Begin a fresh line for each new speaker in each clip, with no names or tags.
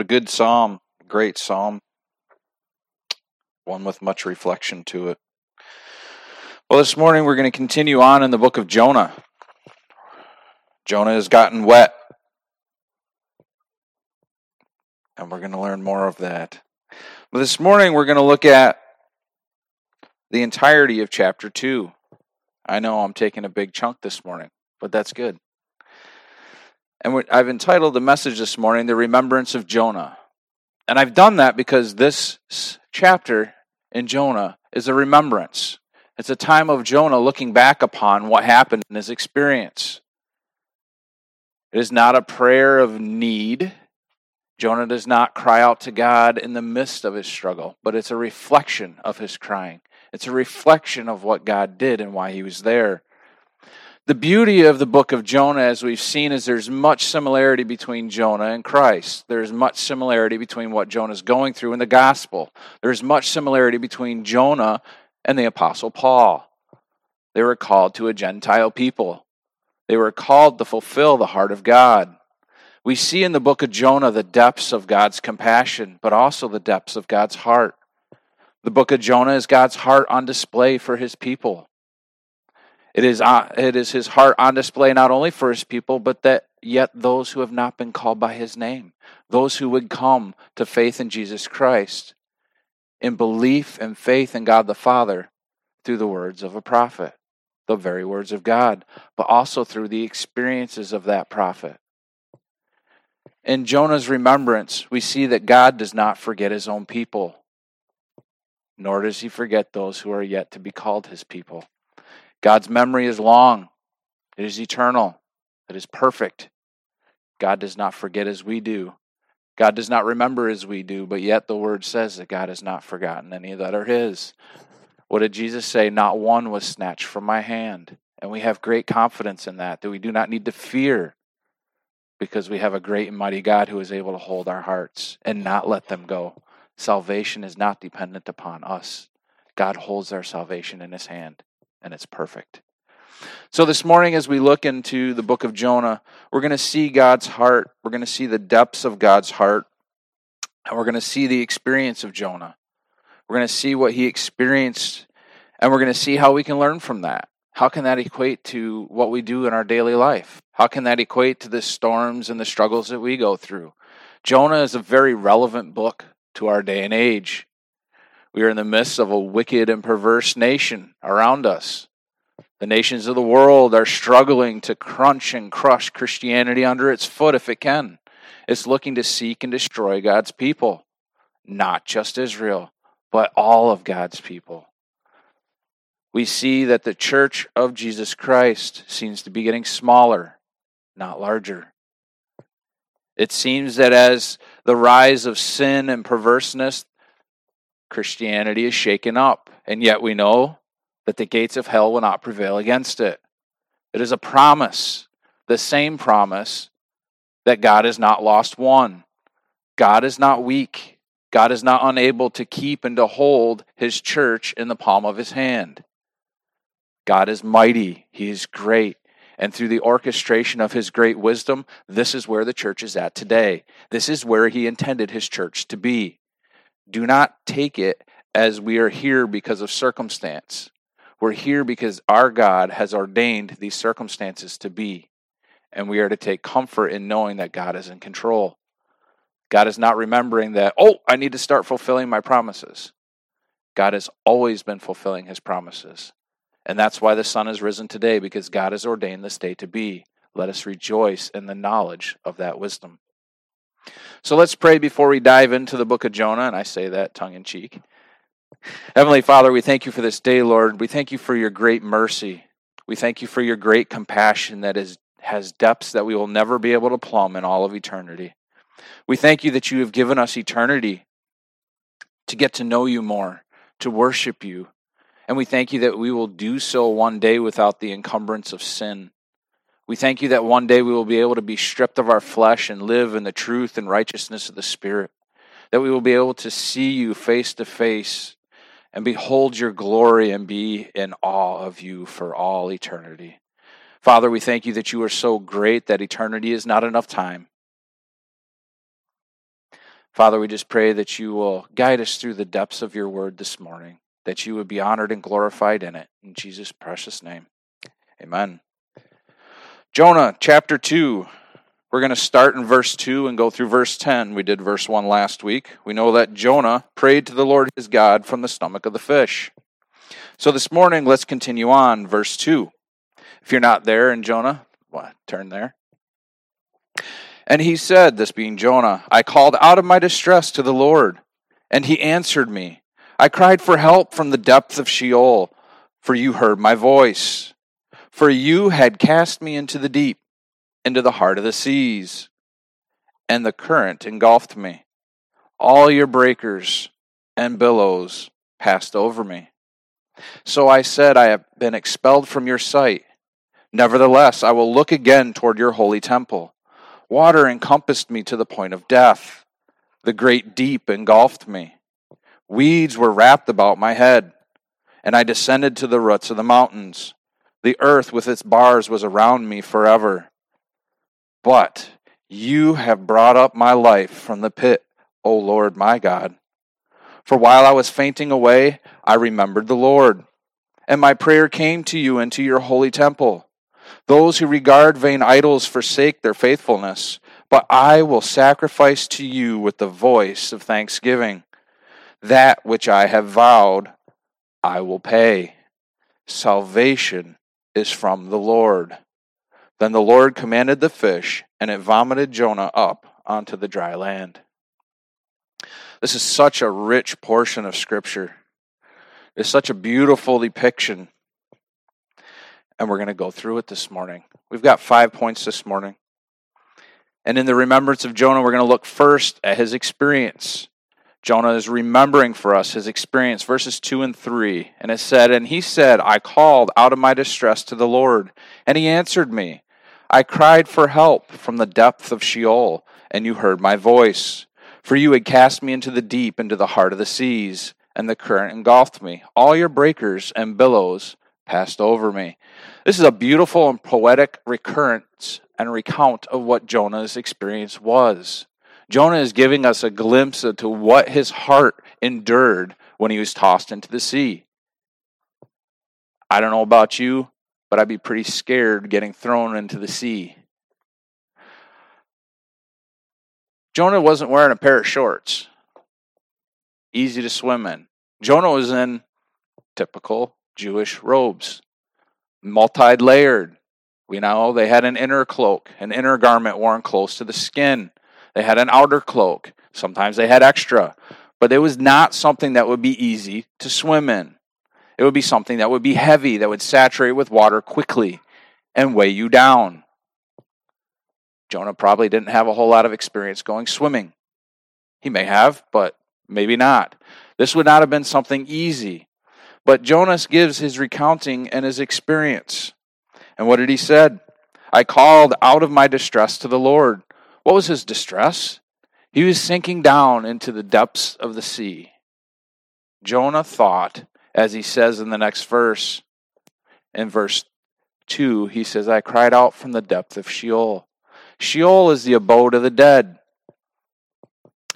A good psalm, great psalm, one with much reflection to it. Well, this morning we're going to continue on in the book of Jonah. Jonah has gotten wet, and we're going to learn more of that. But this morning we're going to look at the entirety of chapter 2. I know I'm taking a big chunk this morning, but that's good. And I've entitled the message this morning, The Remembrance of Jonah. And I've done that because this chapter in Jonah is a remembrance. It's a time of Jonah looking back upon what happened in his experience. It is not a prayer of need. Jonah does not cry out to God in the midst of his struggle, but it's a reflection of his crying. It's a reflection of what God did and why he was there. The beauty of the book of Jonah, as we've seen, is there's much similarity between Jonah and Christ. There's much similarity between what Jonah's going through in the gospel. There's much similarity between Jonah and the apostle Paul. They were called to a Gentile people. They were called to fulfill the heart of God. We see in the book of Jonah the depths of God's compassion, but also the depths of God's heart. The book of Jonah is God's heart on display for his people. It is, uh, it is his heart on display not only for his people, but that yet those who have not been called by his name, those who would come to faith in Jesus Christ, in belief and faith in God the Father through the words of a prophet, the very words of God, but also through the experiences of that prophet. In Jonah's remembrance, we see that God does not forget his own people, nor does he forget those who are yet to be called his people. God's memory is long, it is eternal, it is perfect. God does not forget as we do. God does not remember as we do, but yet the word says that God has not forgotten any that are his. What did Jesus say? Not one was snatched from my hand. And we have great confidence in that, that we do not need to fear because we have a great and mighty God who is able to hold our hearts and not let them go. Salvation is not dependent upon us. God holds our salvation in his hand and it's perfect. So, this morning, as we look into the book of Jonah, we're going to see God's heart. We're going to see the depths of God's heart. And we're going to see the experience of Jonah. We're going to see what he experienced. And we're going to see how we can learn from that. How can that equate to what we do in our daily life? How can that equate to the storms and the struggles that we go through? Jonah is a very relevant book to our day and age. We are in the midst of a wicked and perverse nation around us. The nations of the world are struggling to crunch and crush Christianity under its foot if it can. It's looking to seek and destroy God's people, not just Israel, but all of God's people. We see that the church of Jesus Christ seems to be getting smaller, not larger. It seems that as the rise of sin and perverseness, Christianity is shaken up, and yet we know that the gates of hell will not prevail against it. It is a promise, the same promise that God has not lost one. God is not weak. God is not unable to keep and to hold his church in the palm of his hand. God is mighty. He is great. And through the orchestration of his great wisdom, this is where the church is at today. This is where he intended his church to be. Do not take it as we are here because of circumstance. We're here because our God has ordained these circumstances to be. And we are to take comfort in knowing that God is in control. God is not remembering that, oh, I need to start fulfilling my promises. God has always been fulfilling his promises. And that's why the sun has risen today, because God has ordained this day to be. Let us rejoice in the knowledge of that wisdom. So let's pray before we dive into the book of Jonah, and I say that tongue in cheek. Heavenly Father, we thank you for this day, Lord. We thank you for your great mercy. We thank you for your great compassion that is, has depths that we will never be able to plumb in all of eternity. We thank you that you have given us eternity to get to know you more, to worship you. And we thank you that we will do so one day without the encumbrance of sin. We thank you that one day we will be able to be stripped of our flesh and live in the truth and righteousness of the Spirit. That we will be able to see you face to face and behold your glory and be in awe of you for all eternity. Father, we thank you that you are so great that eternity is not enough time. Father, we just pray that you will guide us through the depths of your word this morning, that you would be honored and glorified in it. In Jesus' precious name, amen. Jonah chapter 2. We're going to start in verse 2 and go through verse 10. We did verse 1 last week. We know that Jonah prayed to the Lord his God from the stomach of the fish. So this morning, let's continue on, verse 2. If you're not there in Jonah, what, turn there. And he said, This being Jonah, I called out of my distress to the Lord, and he answered me. I cried for help from the depth of Sheol, for you heard my voice. For you had cast me into the deep, into the heart of the seas, and the current engulfed me. All your breakers and billows passed over me. So I said, I have been expelled from your sight. Nevertheless, I will look again toward your holy temple. Water encompassed me to the point of death. The great deep engulfed me. Weeds were wrapped about my head, and I descended to the roots of the mountains. The earth with its bars was around me forever. But you have brought up my life from the pit, O Lord my God. For while I was fainting away, I remembered the Lord, and my prayer came to you into your holy temple. Those who regard vain idols forsake their faithfulness, but I will sacrifice to you with the voice of thanksgiving. That which I have vowed, I will pay. Salvation is from the Lord. Then the Lord commanded the fish, and it vomited Jonah up onto the dry land. This is such a rich portion of Scripture. It's such a beautiful depiction and we're going to go through it this morning. We've got five points this morning. And in the remembrance of Jonah, we're going to look first at his experience. Jonah is remembering for us his experience, verses 2 and 3. And it said, And he said, I called out of my distress to the Lord, and he answered me. I cried for help from the depth of Sheol, and you heard my voice. For you had cast me into the deep, into the heart of the seas, and the current engulfed me. All your breakers and billows passed over me. This is a beautiful and poetic recurrence and recount of what Jonah's experience was. Jonah is giving us a glimpse into what his heart endured when he was tossed into the sea. I don't know about you, but I'd be pretty scared getting thrown into the sea. Jonah wasn't wearing a pair of shorts, easy to swim in. Jonah was in typical Jewish robes, multi layered. We know they had an inner cloak, an inner garment worn close to the skin. They had an outer cloak. Sometimes they had extra, but it was not something that would be easy to swim in. It would be something that would be heavy, that would saturate with water quickly and weigh you down. Jonah probably didn't have a whole lot of experience going swimming. He may have, but maybe not. This would not have been something easy. But Jonas gives his recounting and his experience. And what did he said? I called out of my distress to the Lord. What was his distress? He was sinking down into the depths of the sea. Jonah thought, as he says in the next verse, in verse 2, he says, I cried out from the depth of Sheol. Sheol is the abode of the dead.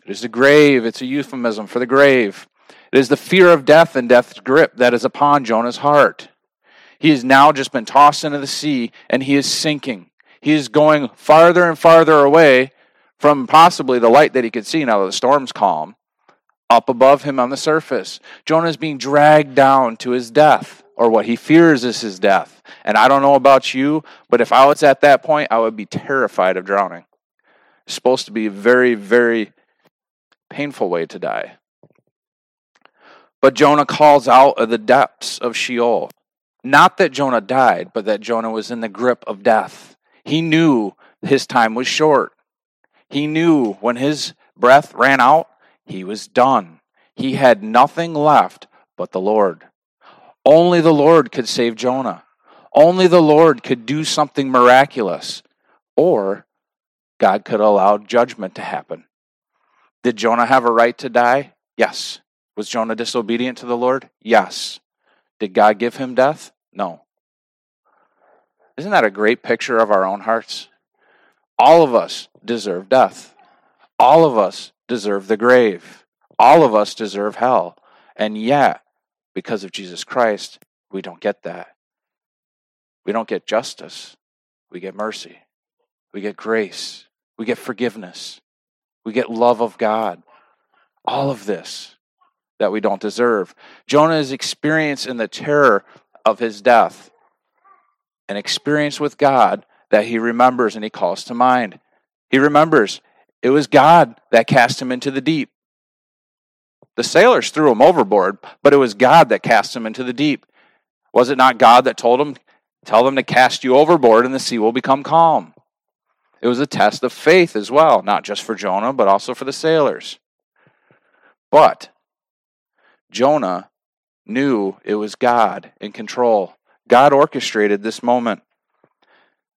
It is the grave, it's a euphemism for the grave. It is the fear of death and death's grip that is upon Jonah's heart. He has now just been tossed into the sea and he is sinking. He is going farther and farther away from possibly the light that he could see now that the storm's calm, up above him on the surface. Jonah is being dragged down to his death, or what he fears is his death. And I don't know about you, but if I was at that point, I would be terrified of drowning. It's supposed to be a very, very painful way to die. But Jonah calls out of the depths of Sheol. Not that Jonah died, but that Jonah was in the grip of death. He knew his time was short. He knew when his breath ran out, he was done. He had nothing left but the Lord. Only the Lord could save Jonah. Only the Lord could do something miraculous. Or God could allow judgment to happen. Did Jonah have a right to die? Yes. Was Jonah disobedient to the Lord? Yes. Did God give him death? No. Isn't that a great picture of our own hearts? All of us deserve death. All of us deserve the grave. All of us deserve hell. And yet, because of Jesus Christ, we don't get that. We don't get justice. We get mercy. We get grace. We get forgiveness. We get love of God. All of this that we don't deserve. Jonah is experiencing the terror of his death, an experience with God that he remembers and he calls to mind. He remembers it was God that cast him into the deep. The sailors threw him overboard, but it was God that cast him into the deep. Was it not God that told him, Tell them to cast you overboard and the sea will become calm? It was a test of faith as well, not just for Jonah, but also for the sailors. But Jonah knew it was God in control. God orchestrated this moment.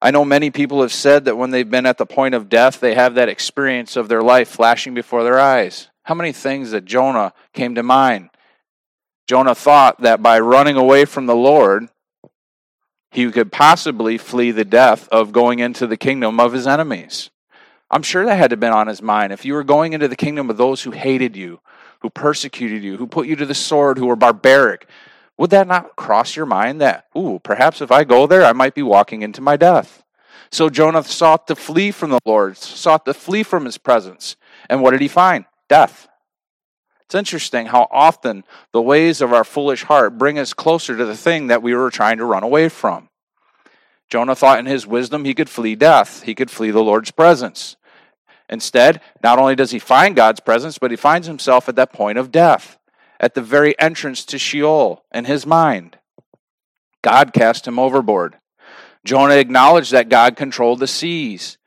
I know many people have said that when they've been at the point of death, they have that experience of their life flashing before their eyes. How many things that Jonah came to mind? Jonah thought that by running away from the Lord, he could possibly flee the death of going into the kingdom of his enemies. I'm sure that had to have been on his mind. If you were going into the kingdom of those who hated you, who persecuted you, who put you to the sword, who were barbaric, would that not cross your mind that, ooh, perhaps if I go there, I might be walking into my death? So Jonah sought to flee from the Lord, sought to flee from his presence. And what did he find? Death. It's interesting how often the ways of our foolish heart bring us closer to the thing that we were trying to run away from. Jonah thought in his wisdom he could flee death, he could flee the Lord's presence. Instead, not only does he find God's presence, but he finds himself at that point of death, at the very entrance to Sheol in his mind. God cast him overboard. Jonah acknowledged that God controlled the seas.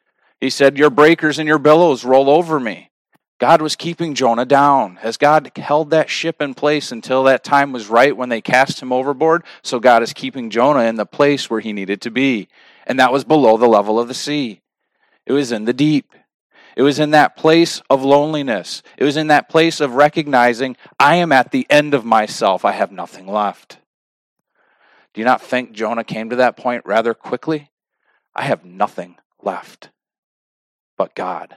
He said, Your breakers and your billows roll over me. God was keeping Jonah down. Has God held that ship in place until that time was right when they cast him overboard? So God is keeping Jonah in the place where he needed to be. And that was below the level of the sea. It was in the deep. It was in that place of loneliness. It was in that place of recognizing, I am at the end of myself. I have nothing left. Do you not think Jonah came to that point rather quickly? I have nothing left but God.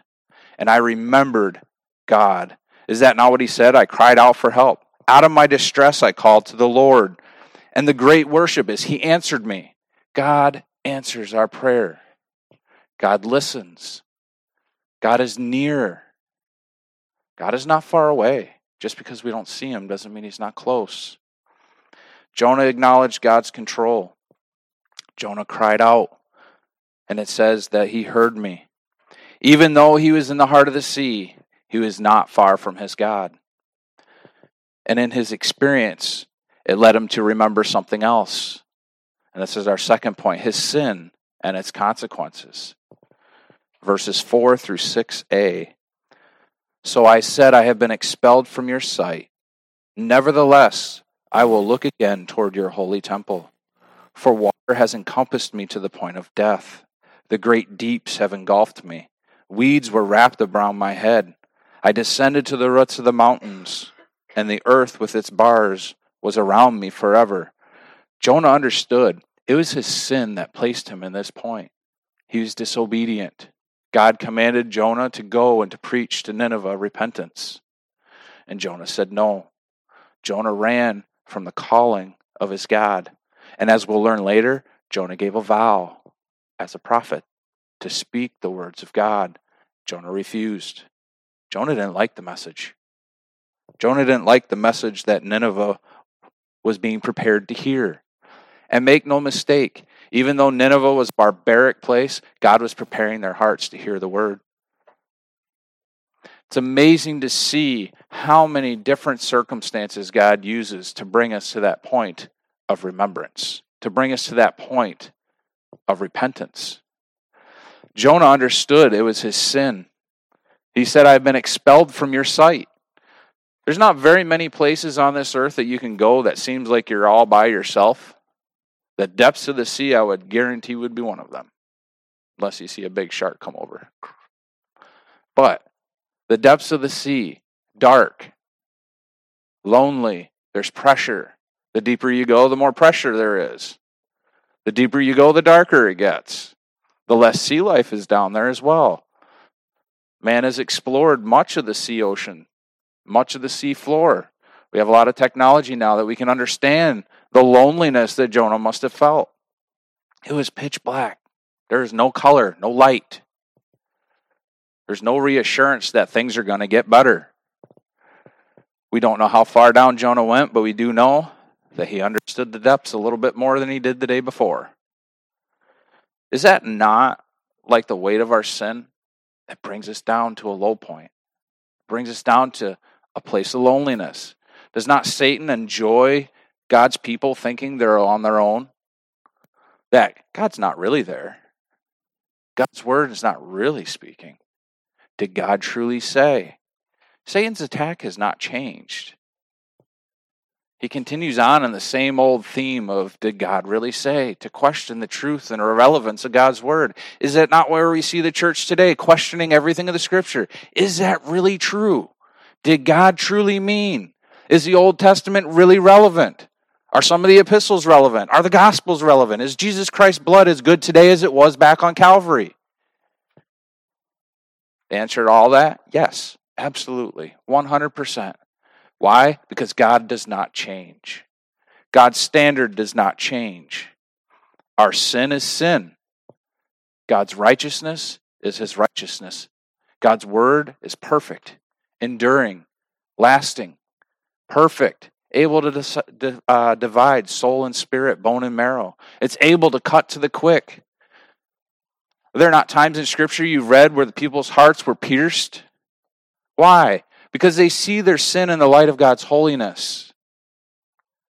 And I remembered God. Is that not what he said? I cried out for help. Out of my distress, I called to the Lord. And the great worship is He answered me. God answers our prayer. God listens. God is near. God is not far away. Just because we don't see Him doesn't mean He's not close. Jonah acknowledged God's control. Jonah cried out, and it says that he heard me. Even though he was in the heart of the sea, he was not far from his God. And in his experience, it led him to remember something else. And this is our second point his sin and its consequences. Verses 4 through 6a. So I said, I have been expelled from your sight. Nevertheless, I will look again toward your holy temple. For water has encompassed me to the point of death. The great deeps have engulfed me. Weeds were wrapped around my head. I descended to the roots of the mountains, and the earth with its bars was around me forever. Jonah understood it was his sin that placed him in this point. He was disobedient. God commanded Jonah to go and to preach to Nineveh repentance. And Jonah said no. Jonah ran from the calling of his God. And as we'll learn later, Jonah gave a vow as a prophet to speak the words of God. Jonah refused. Jonah didn't like the message. Jonah didn't like the message that Nineveh was being prepared to hear. And make no mistake, even though Nineveh was a barbaric place, God was preparing their hearts to hear the word. It's amazing to see how many different circumstances God uses to bring us to that point of remembrance, to bring us to that point of repentance. Jonah understood it was his sin he said, I've been expelled from your sight. There's not very many places on this earth that you can go that seems like you're all by yourself. The depths of the sea, I would guarantee, would be one of them, unless you see a big shark come over. But the depths of the sea, dark, lonely, there's pressure. The deeper you go, the more pressure there is. The deeper you go, the darker it gets. The less sea life is down there as well. Man has explored much of the sea ocean, much of the sea floor. We have a lot of technology now that we can understand the loneliness that Jonah must have felt. It was pitch black. There is no color, no light. There's no reassurance that things are going to get better. We don't know how far down Jonah went, but we do know that he understood the depths a little bit more than he did the day before. Is that not like the weight of our sin that brings us down to a low point, brings us down to a place of loneliness? Does not Satan enjoy God's people thinking they're on their own? That God's not really there. God's word is not really speaking. Did God truly say? Satan's attack has not changed. He continues on in the same old theme of did God really say to question the truth and relevance of God's word? Is that not where we see the church today, questioning everything of the scripture? Is that really true? Did God truly mean? Is the Old Testament really relevant? Are some of the epistles relevant? Are the gospels relevant? Is Jesus Christ's blood as good today as it was back on Calvary? The answer to all that? Yes, absolutely. 100%. Why? Because God does not change. God's standard does not change. Our sin is sin. God's righteousness is his righteousness. God's word is perfect, enduring, lasting, perfect, able to uh, divide soul and spirit, bone and marrow. It's able to cut to the quick. Are there not times in Scripture you've read where the people's hearts were pierced? Why? because they see their sin in the light of God's holiness.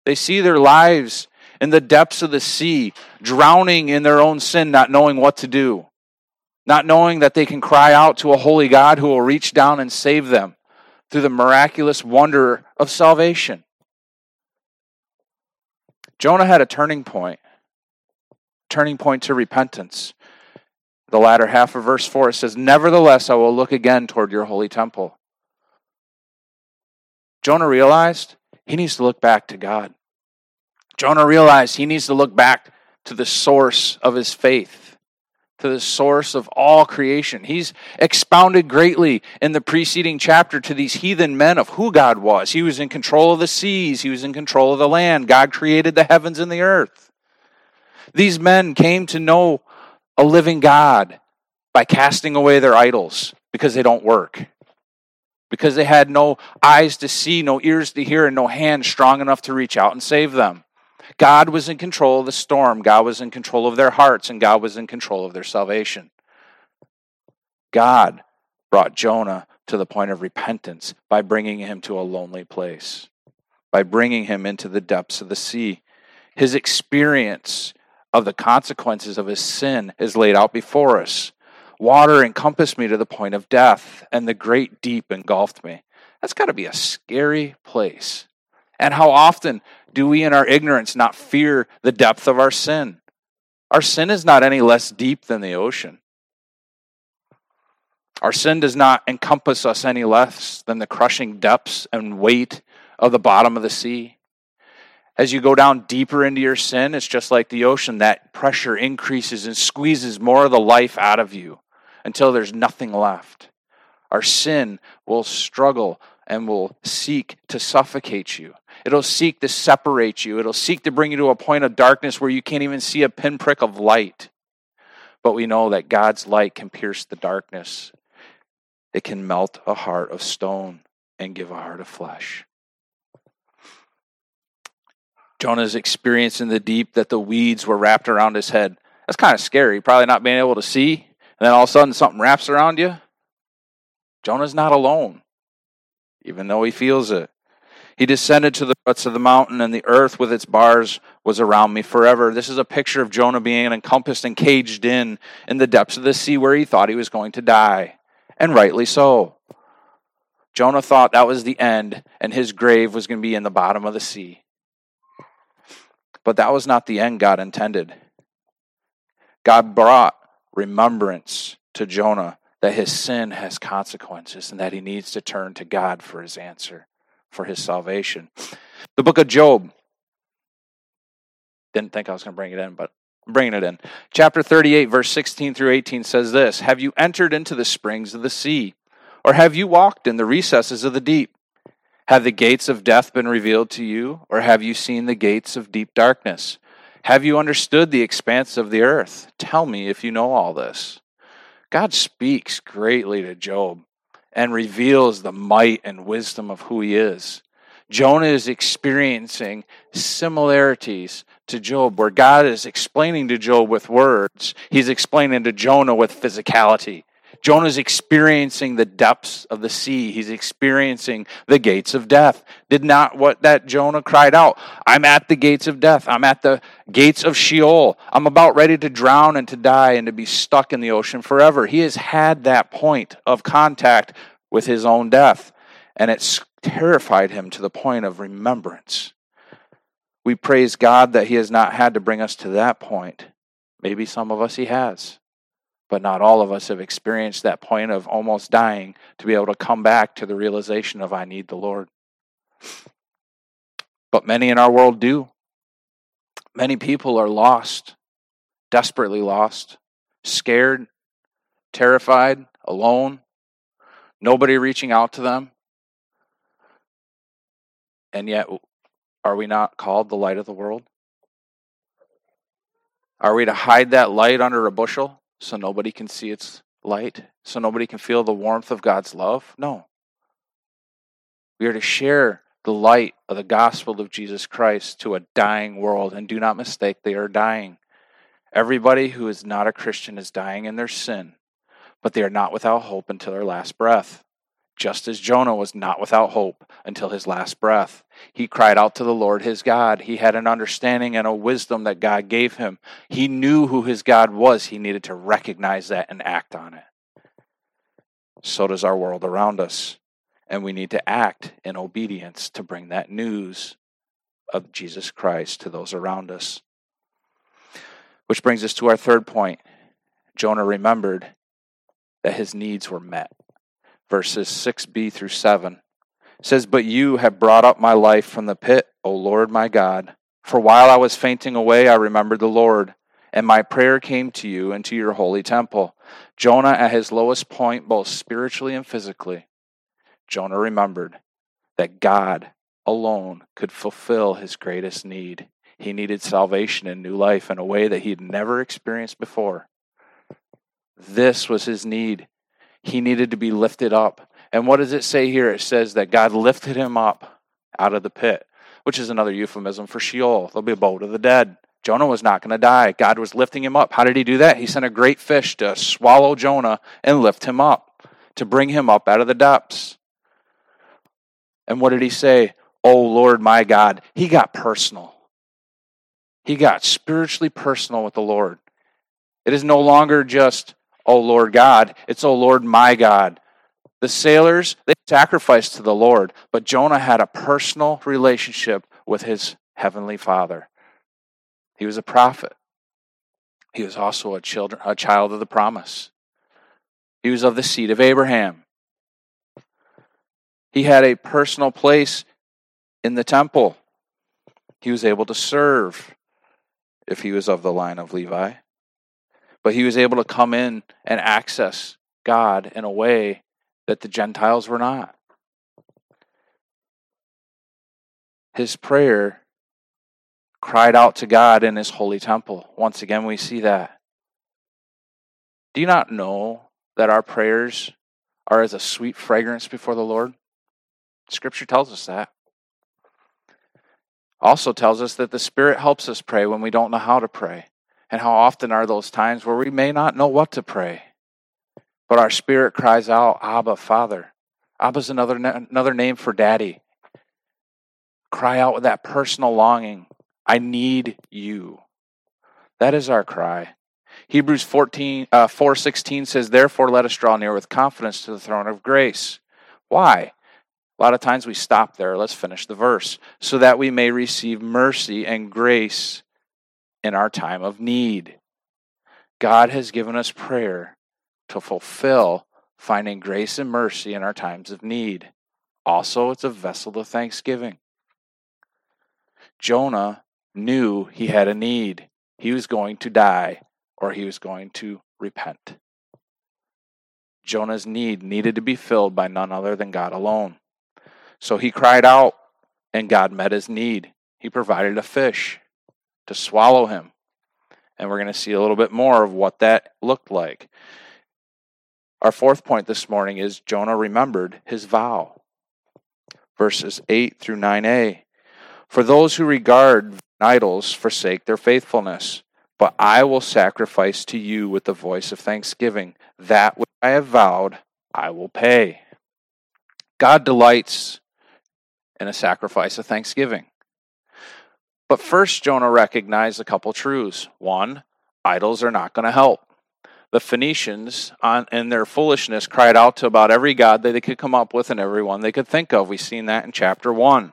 They see their lives in the depths of the sea, drowning in their own sin, not knowing what to do, not knowing that they can cry out to a holy God who will reach down and save them through the miraculous wonder of salvation. Jonah had a turning point, turning point to repentance. The latter half of verse 4 says, Nevertheless, I will look again toward your holy temple. Jonah realized he needs to look back to God. Jonah realized he needs to look back to the source of his faith, to the source of all creation. He's expounded greatly in the preceding chapter to these heathen men of who God was. He was in control of the seas, he was in control of the land. God created the heavens and the earth. These men came to know a living God by casting away their idols because they don't work because they had no eyes to see, no ears to hear, and no hands strong enough to reach out and save them. God was in control of the storm, God was in control of their hearts, and God was in control of their salvation. God brought Jonah to the point of repentance by bringing him to a lonely place, by bringing him into the depths of the sea. His experience of the consequences of his sin is laid out before us. Water encompassed me to the point of death, and the great deep engulfed me. That's got to be a scary place. And how often do we, in our ignorance, not fear the depth of our sin? Our sin is not any less deep than the ocean. Our sin does not encompass us any less than the crushing depths and weight of the bottom of the sea. As you go down deeper into your sin, it's just like the ocean. That pressure increases and squeezes more of the life out of you until there's nothing left. Our sin will struggle and will seek to suffocate you. It'll seek to separate you. It'll seek to bring you to a point of darkness where you can't even see a pinprick of light. But we know that God's light can pierce the darkness, it can melt a heart of stone and give a heart of flesh. Jonah's experience in the deep that the weeds were wrapped around his head. That's kind of scary, probably not being able to see. And then all of a sudden something wraps around you. Jonah's not alone, even though he feels it. He descended to the roots of the mountain, and the earth with its bars was around me forever. This is a picture of Jonah being encompassed and caged in in the depths of the sea where he thought he was going to die, and rightly so. Jonah thought that was the end, and his grave was going to be in the bottom of the sea. But that was not the end God intended. God brought remembrance to Jonah that his sin has consequences and that he needs to turn to God for his answer, for his salvation. The book of Job. Didn't think I was going to bring it in, but I'm bringing it in. Chapter 38, verse 16 through 18 says this Have you entered into the springs of the sea? Or have you walked in the recesses of the deep? Have the gates of death been revealed to you, or have you seen the gates of deep darkness? Have you understood the expanse of the earth? Tell me if you know all this. God speaks greatly to Job and reveals the might and wisdom of who he is. Jonah is experiencing similarities to Job, where God is explaining to Job with words, he's explaining to Jonah with physicality. Jonah's experiencing the depths of the sea. He's experiencing the gates of death. Did not what that Jonah cried out, I'm at the gates of death. I'm at the gates of Sheol. I'm about ready to drown and to die and to be stuck in the ocean forever. He has had that point of contact with his own death, and it's terrified him to the point of remembrance. We praise God that he has not had to bring us to that point. Maybe some of us he has but not all of us have experienced that point of almost dying to be able to come back to the realization of I need the Lord. But many in our world do. Many people are lost, desperately lost, scared, terrified, alone, nobody reaching out to them. And yet, are we not called the light of the world? Are we to hide that light under a bushel? So nobody can see its light, so nobody can feel the warmth of God's love? No. We are to share the light of the gospel of Jesus Christ to a dying world. And do not mistake, they are dying. Everybody who is not a Christian is dying in their sin, but they are not without hope until their last breath just as Jonah was not without hope until his last breath. He cried out to the Lord his God. He had an understanding and a wisdom that God gave him. He knew who his God was. He needed to recognize that and act on it. So does our world around us. And we need to act in obedience to bring that news of Jesus Christ to those around us. Which brings us to our third point. Jonah remembered that his needs were met verses 6b through 7. Says, But you have brought up my life from the pit, O Lord my God. For while I was fainting away, I remembered the Lord, and my prayer came to you and to your holy temple. Jonah at his lowest point, both spiritually and physically. Jonah remembered that God alone could fulfill his greatest need. He needed salvation and new life in a way that he had never experienced before. This was his need he needed to be lifted up. And what does it say here? It says that God lifted him up out of the pit, which is another euphemism for Sheol. There'll be a boat of the dead. Jonah was not going to die. God was lifting him up. How did he do that? He sent a great fish to swallow Jonah and lift him up, to bring him up out of the depths. And what did he say? Oh Lord, my God. He got personal. He got spiritually personal with the Lord. It is no longer just, O Lord God. It's, O Lord my God. The sailors, they sacrificed to the Lord, but Jonah had a personal relationship with his heavenly father. He was a prophet. He was also a, children, a child of the promise. He was of the seed of Abraham. He had a personal place in the temple. He was able to serve if he was of the line of Levi but he was able to come in and access God in a way that the Gentiles were not. His prayer cried out to God in his holy temple. Once again, we see that. Do you not know that our prayers are as a sweet fragrance before the Lord? Scripture tells us that. Also tells us that the Spirit helps us pray when we don't know how to pray. And how often are those times where we may not know what to pray, but our spirit cries out, Abba, Father. Abba's another, another name for daddy. Cry out with that personal longing. I need you. That is our cry. Hebrews 14, uh, 4.16 says, Therefore let us draw near with confidence to the throne of grace. Why? A lot of times we stop there. Let's finish the verse. So that we may receive mercy and grace in our time of need. God has given us prayer to fulfill finding grace and mercy in our times of need. Also, it's a vessel of thanksgiving. Jonah knew he had a need. He was going to die or he was going to repent. Jonah's need needed to be filled by none other than God alone. So he cried out, and God met his need. He provided a fish to swallow him. And we're going to see a little bit more of what that looked like. Our fourth point this morning is Jonah remembered his vow. Verses 8 through 9a. For those who regard idols forsake their faithfulness, but I will sacrifice to you with the voice of thanksgiving. That which I have vowed, I will pay. God delights in a sacrifice of thanksgiving. But first, Jonah recognized a couple truths. One, idols are not going to help. The Phoenicians, on, in their foolishness, cried out to about every god that they could come up with and every one they could think of. We've seen that in chapter 1.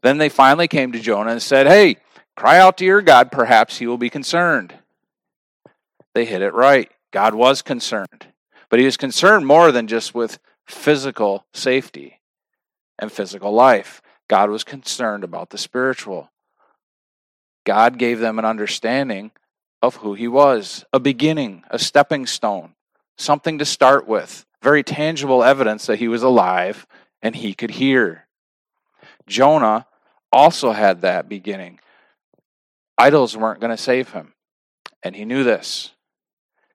Then they finally came to Jonah and said, Hey, cry out to your God, perhaps he will be concerned. They hit it right. God was concerned. But he was concerned more than just with physical safety and physical life. God was concerned about the spiritual. God gave them an understanding of who He was, a beginning, a stepping stone, something to start with, very tangible evidence that He was alive and He could hear. Jonah also had that beginning. Idols weren't going to save him, and he knew this.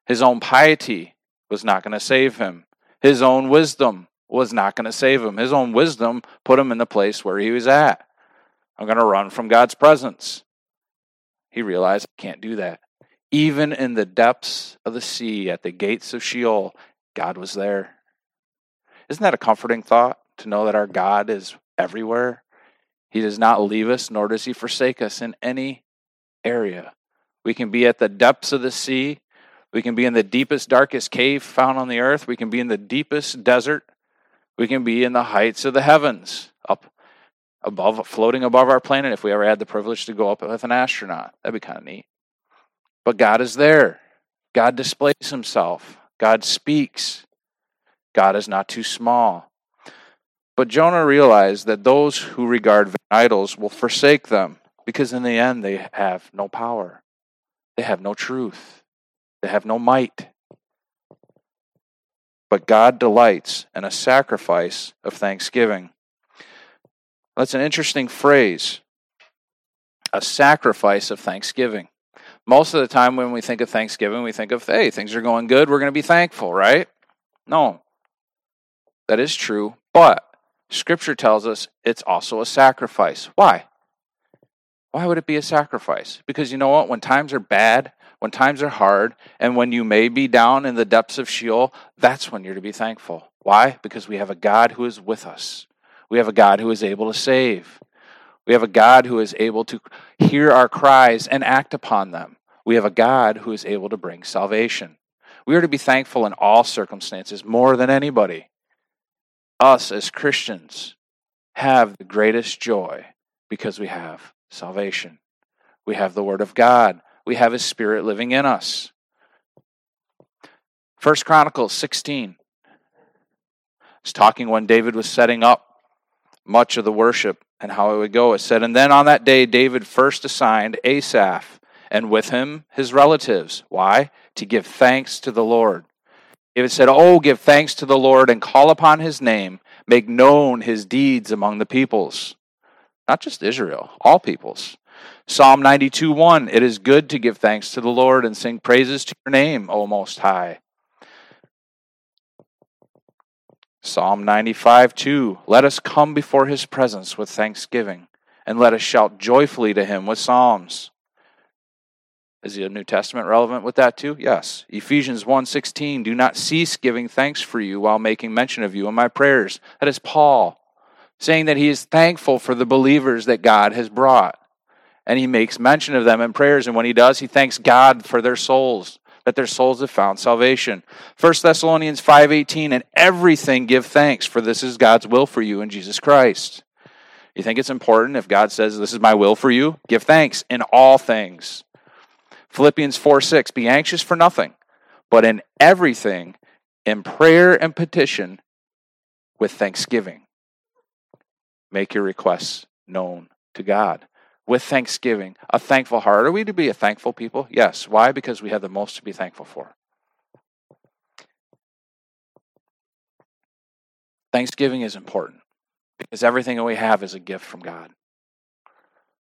His own piety was not going to save him. His own wisdom was not going to save him. His own wisdom put him in the place where he was at. I'm going to run from God's presence. He realized, I can't do that. Even in the depths of the sea, at the gates of Sheol, God was there. Isn't that a comforting thought to know that our God is everywhere? He does not leave us, nor does he forsake us in any area. We can be at the depths of the sea. We can be in the deepest, darkest cave found on the earth. We can be in the deepest desert. We can be in the heights of the heavens, up above, floating above our planet if we ever had the privilege to go up with an astronaut. That'd be kind of neat. But God is there. God displays himself. God speaks. God is not too small. But Jonah realized that those who regard idols will forsake them because in the end they have no power. They have no truth. They have no might. But God delights in a sacrifice of thanksgiving. That's an interesting phrase a sacrifice of thanksgiving. Most of the time, when we think of Thanksgiving, we think of, hey, things are going good, we're going to be thankful, right? No, that is true, but Scripture tells us it's also a sacrifice. Why? Why would it be a sacrifice? Because you know what? When times are bad, when times are hard, and when you may be down in the depths of Sheol, that's when you're to be thankful. Why? Because we have a God who is with us. We have a God who is able to save. We have a God who is able to hear our cries and act upon them. We have a God who is able to bring salvation. We are to be thankful in all circumstances more than anybody. Us as Christians have the greatest joy because we have salvation. We have the Word of God. We have His Spirit living in us. First Chronicles 16. It's talking when David was setting up much of the worship and how it would go. It said, And then on that day, David first assigned Asaph, and with him his relatives. Why? To give thanks to the Lord. David said, Oh, give thanks to the Lord and call upon his name, make known his deeds among the peoples. Not just Israel, all peoples. Psalm 92 1 It is good to give thanks to the Lord and sing praises to your name, O Most High. Psalm 95 2 Let us come before his presence with thanksgiving, and let us shout joyfully to him with psalms. Is the New Testament relevant with that too? Yes. Ephesians 1:16 Do not cease giving thanks for you while making mention of you in my prayers. That is Paul saying that he is thankful for the believers that God has brought. And he makes mention of them in prayers and when he does, he thanks God for their souls that their souls have found salvation. 1 Thessalonians 5:18 and everything give thanks for this is God's will for you in Jesus Christ. You think it's important if God says this is my will for you? Give thanks in all things. Philippians 4 6, be anxious for nothing, but in everything, in prayer and petition, with thanksgiving. Make your requests known to God with thanksgiving, a thankful heart. Are we to be a thankful people? Yes. Why? Because we have the most to be thankful for. Thanksgiving is important because everything that we have is a gift from God.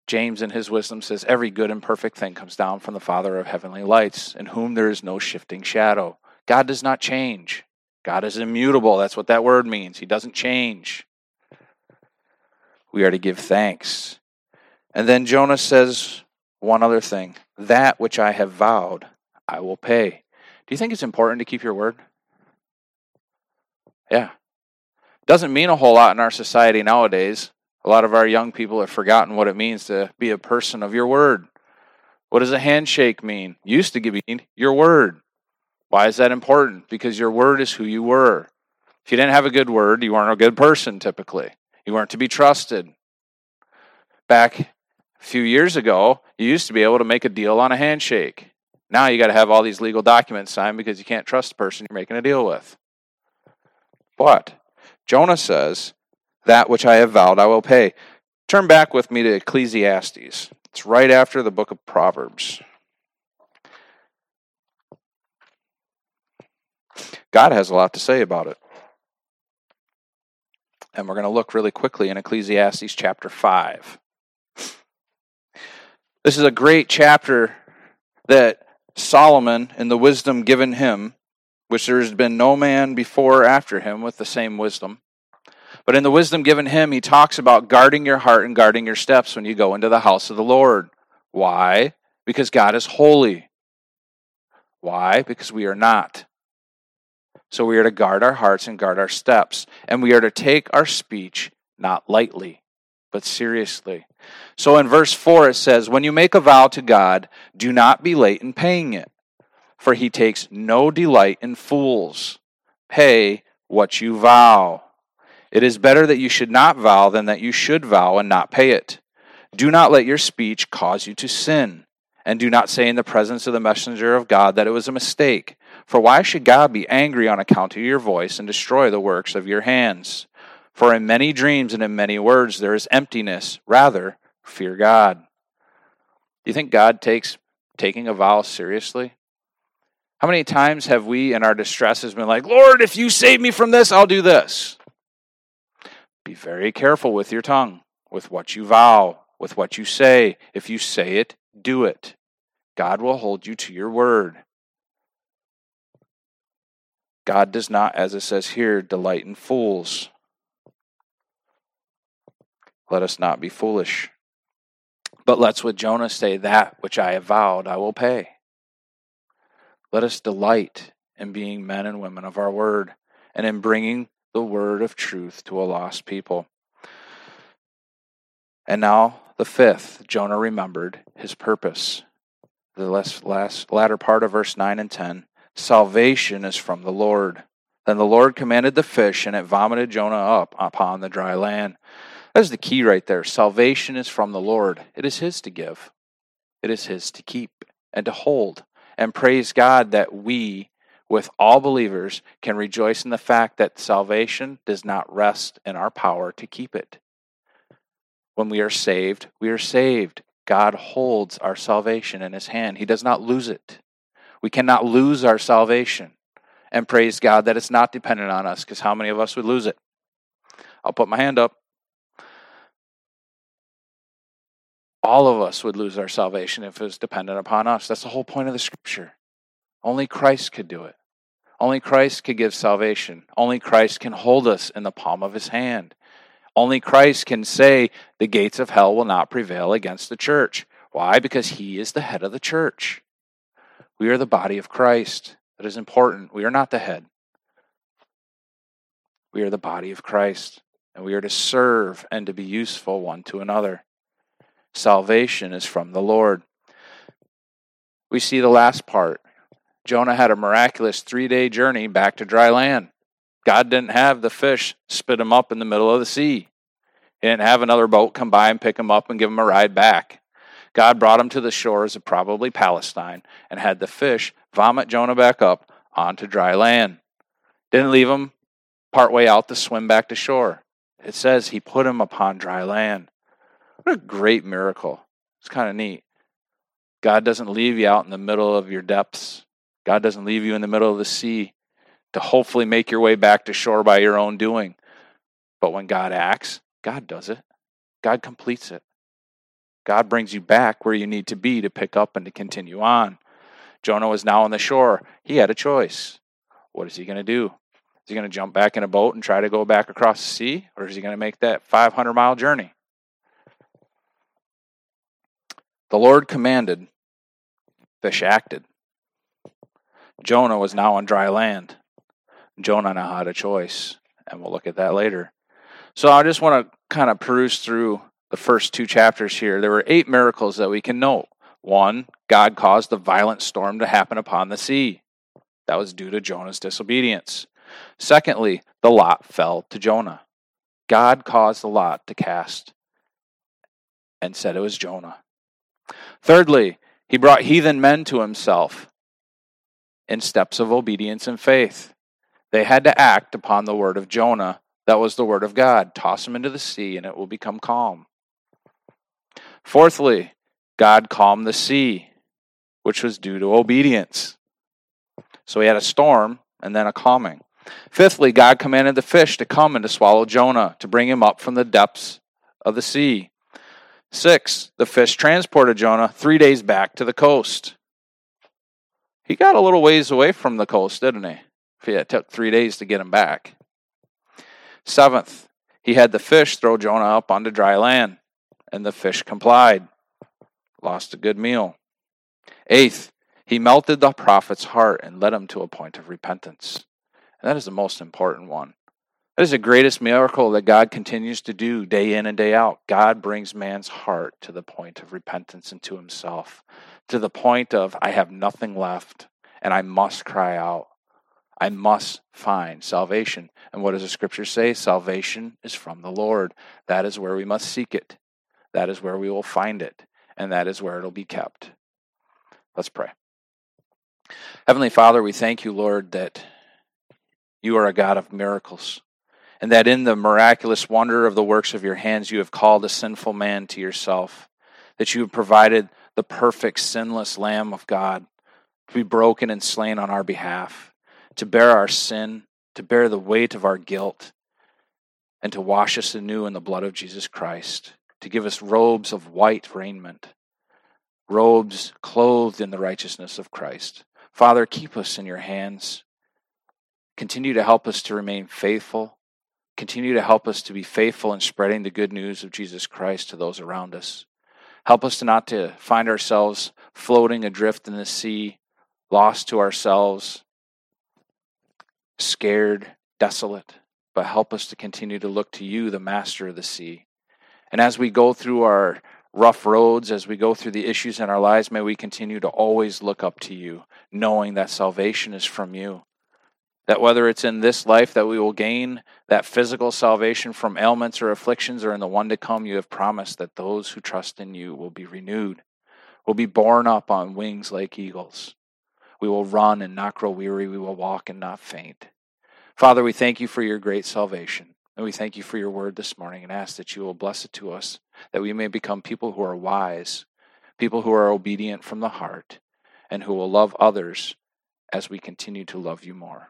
James, in his wisdom, says, Every good and perfect thing comes down from the Father of heavenly lights, in whom there is no shifting shadow. God does not change. God is immutable. That's what that word means. He doesn't change. We are to give thanks. And then Jonah says one other thing that which I have vowed, I will pay. Do you think it's important to keep your word? Yeah. Doesn't mean a whole lot in our society nowadays. A lot of our young people have forgotten what it means to be a person of your word. What does a handshake mean? Used to mean your word. Why is that important? Because your word is who you were. If you didn't have a good word, you weren't a good person typically. You weren't to be trusted. Back a few years ago, you used to be able to make a deal on a handshake. Now you got to have all these legal documents signed because you can't trust the person you're making a deal with. But Jonah says, That which I have vowed I will pay. Turn back with me to Ecclesiastes. It's right after the book of Proverbs. God has a lot to say about it. And we're going to look really quickly in Ecclesiastes chapter 5. This is a great chapter that Solomon, in the wisdom given him, which there has been no man before or after him with the same wisdom. But in the wisdom given him, he talks about guarding your heart and guarding your steps when you go into the house of the Lord. Why? Because God is holy. Why? Because we are not. So we are to guard our hearts and guard our steps. And we are to take our speech not lightly, but seriously. So in verse 4, it says, When you make a vow to God, do not be late in paying it, for he takes no delight in fools. Pay what you vow. It is better that you should not vow than that you should vow and not pay it. Do not let your speech cause you to sin, and do not say in the presence of the messenger of God that it was a mistake. For why should God be angry on account of your voice and destroy the works of your hands? For in many dreams and in many words there is emptiness. Rather, fear God. Do you think God takes taking a vow seriously? How many times have we, in our distress, has been like, Lord, if you save me from this, I'll do this? Be very careful with your tongue, with what you vow, with what you say. If you say it, do it. God will hold you to your word. God does not, as it says here, delight in fools. Let us not be foolish. But let's with Jonah say, That which I have vowed, I will pay. Let us delight in being men and women of our word and in bringing the word of truth to a lost people. And now, the fifth, Jonah remembered his purpose. The last, last latter part of verse 9 and 10 Salvation is from the Lord. Then the Lord commanded the fish, and it vomited Jonah up upon the dry land. That is the key right there. Salvation is from the Lord. It is His to give, it is His to keep and to hold. And praise God that we, with all believers, can rejoice in the fact that salvation does not rest in our power to keep it. When we are saved, we are saved. God holds our salvation in His hand, He does not lose it. We cannot lose our salvation. And praise God that it's not dependent on us, because how many of us would lose it? I'll put my hand up. All of us would lose our salvation if it was dependent upon us. That's the whole point of the scripture. Only Christ could do it. Only Christ could give salvation. Only Christ can hold us in the palm of his hand. Only Christ can say the gates of hell will not prevail against the church. Why? Because he is the head of the church. We are the body of Christ. That is important. We are not the head. We are the body of Christ, and we are to serve and to be useful one to another. Salvation is from the Lord. We see the last part. Jonah had a miraculous three day journey back to dry land. God didn't have the fish spit him up in the middle of the sea. He didn't have another boat come by and pick him up and give him a ride back. God brought him to the shores of probably Palestine and had the fish vomit Jonah back up onto dry land. Didn't leave him partway out to swim back to shore. It says he put him upon dry land. What a great miracle. It's kind of neat. God doesn't leave you out in the middle of your depths. God doesn't leave you in the middle of the sea to hopefully make your way back to shore by your own doing. But when God acts, God does it. God completes it. God brings you back where you need to be to pick up and to continue on. Jonah was now on the shore. He had a choice. What is he going to do? Is he going to jump back in a boat and try to go back across the sea? Or is he going to make that 500 mile journey? The Lord commanded, fish acted. Jonah was now on dry land. Jonah now had a choice, and we'll look at that later. So I just want to kind of peruse through the first two chapters here. There were eight miracles that we can note. One, God caused a violent storm to happen upon the sea. That was due to Jonah's disobedience. Secondly, the lot fell to Jonah. God caused the lot to cast and said it was Jonah. Thirdly, he brought heathen men to himself in steps of obedience and faith. They had to act upon the word of Jonah. That was the word of God. Toss him into the sea and it will become calm. Fourthly, God calmed the sea, which was due to obedience. So he had a storm and then a calming. Fifthly, God commanded the fish to come and to swallow Jonah, to bring him up from the depths of the sea. Six, the fish transported Jonah three days back to the coast. He got a little ways away from the coast, didn't he? It took three days to get him back. Seventh, he had the fish throw Jonah up onto dry land, and the fish complied. Lost a good meal. Eighth, he melted the prophet's heart and led him to a point of repentance. And that is the most important one. That is the greatest miracle that God continues to do day in and day out. God brings man's heart to the point of repentance and to himself, to the point of, I have nothing left and I must cry out. I must find salvation. And what does the scripture say? Salvation is from the Lord. That is where we must seek it. That is where we will find it. And that is where it'll be kept. Let's pray. Heavenly Father, we thank you, Lord, that you are a God of miracles and that in the miraculous wonder of the works of your hands you have called a sinful man to yourself, that you have provided the perfect, sinless Lamb of God to be broken and slain on our behalf, to bear our sin, to bear the weight of our guilt, and to wash us anew in the blood of Jesus Christ, to give us robes of white raiment, robes clothed in the righteousness of Christ. Father, keep us in your hands. Continue to help us to remain faithful Continue to help us to be faithful in spreading the good news of Jesus Christ to those around us. Help us to not to find ourselves floating adrift in the sea, lost to ourselves, scared, desolate, but help us to continue to look to you, the master of the sea. And as we go through our rough roads, as we go through the issues in our lives, may we continue to always look up to you, knowing that salvation is from you. That whether it's in this life that we will gain that physical salvation from ailments or afflictions, or in the one to come, you have promised that those who trust in you will be renewed, will be borne up on wings like eagles. We will run and not grow weary. We will walk and not faint. Father, we thank you for your great salvation. And we thank you for your word this morning and ask that you will bless it to us, that we may become people who are wise, people who are obedient from the heart, and who will love others as we continue to love you more.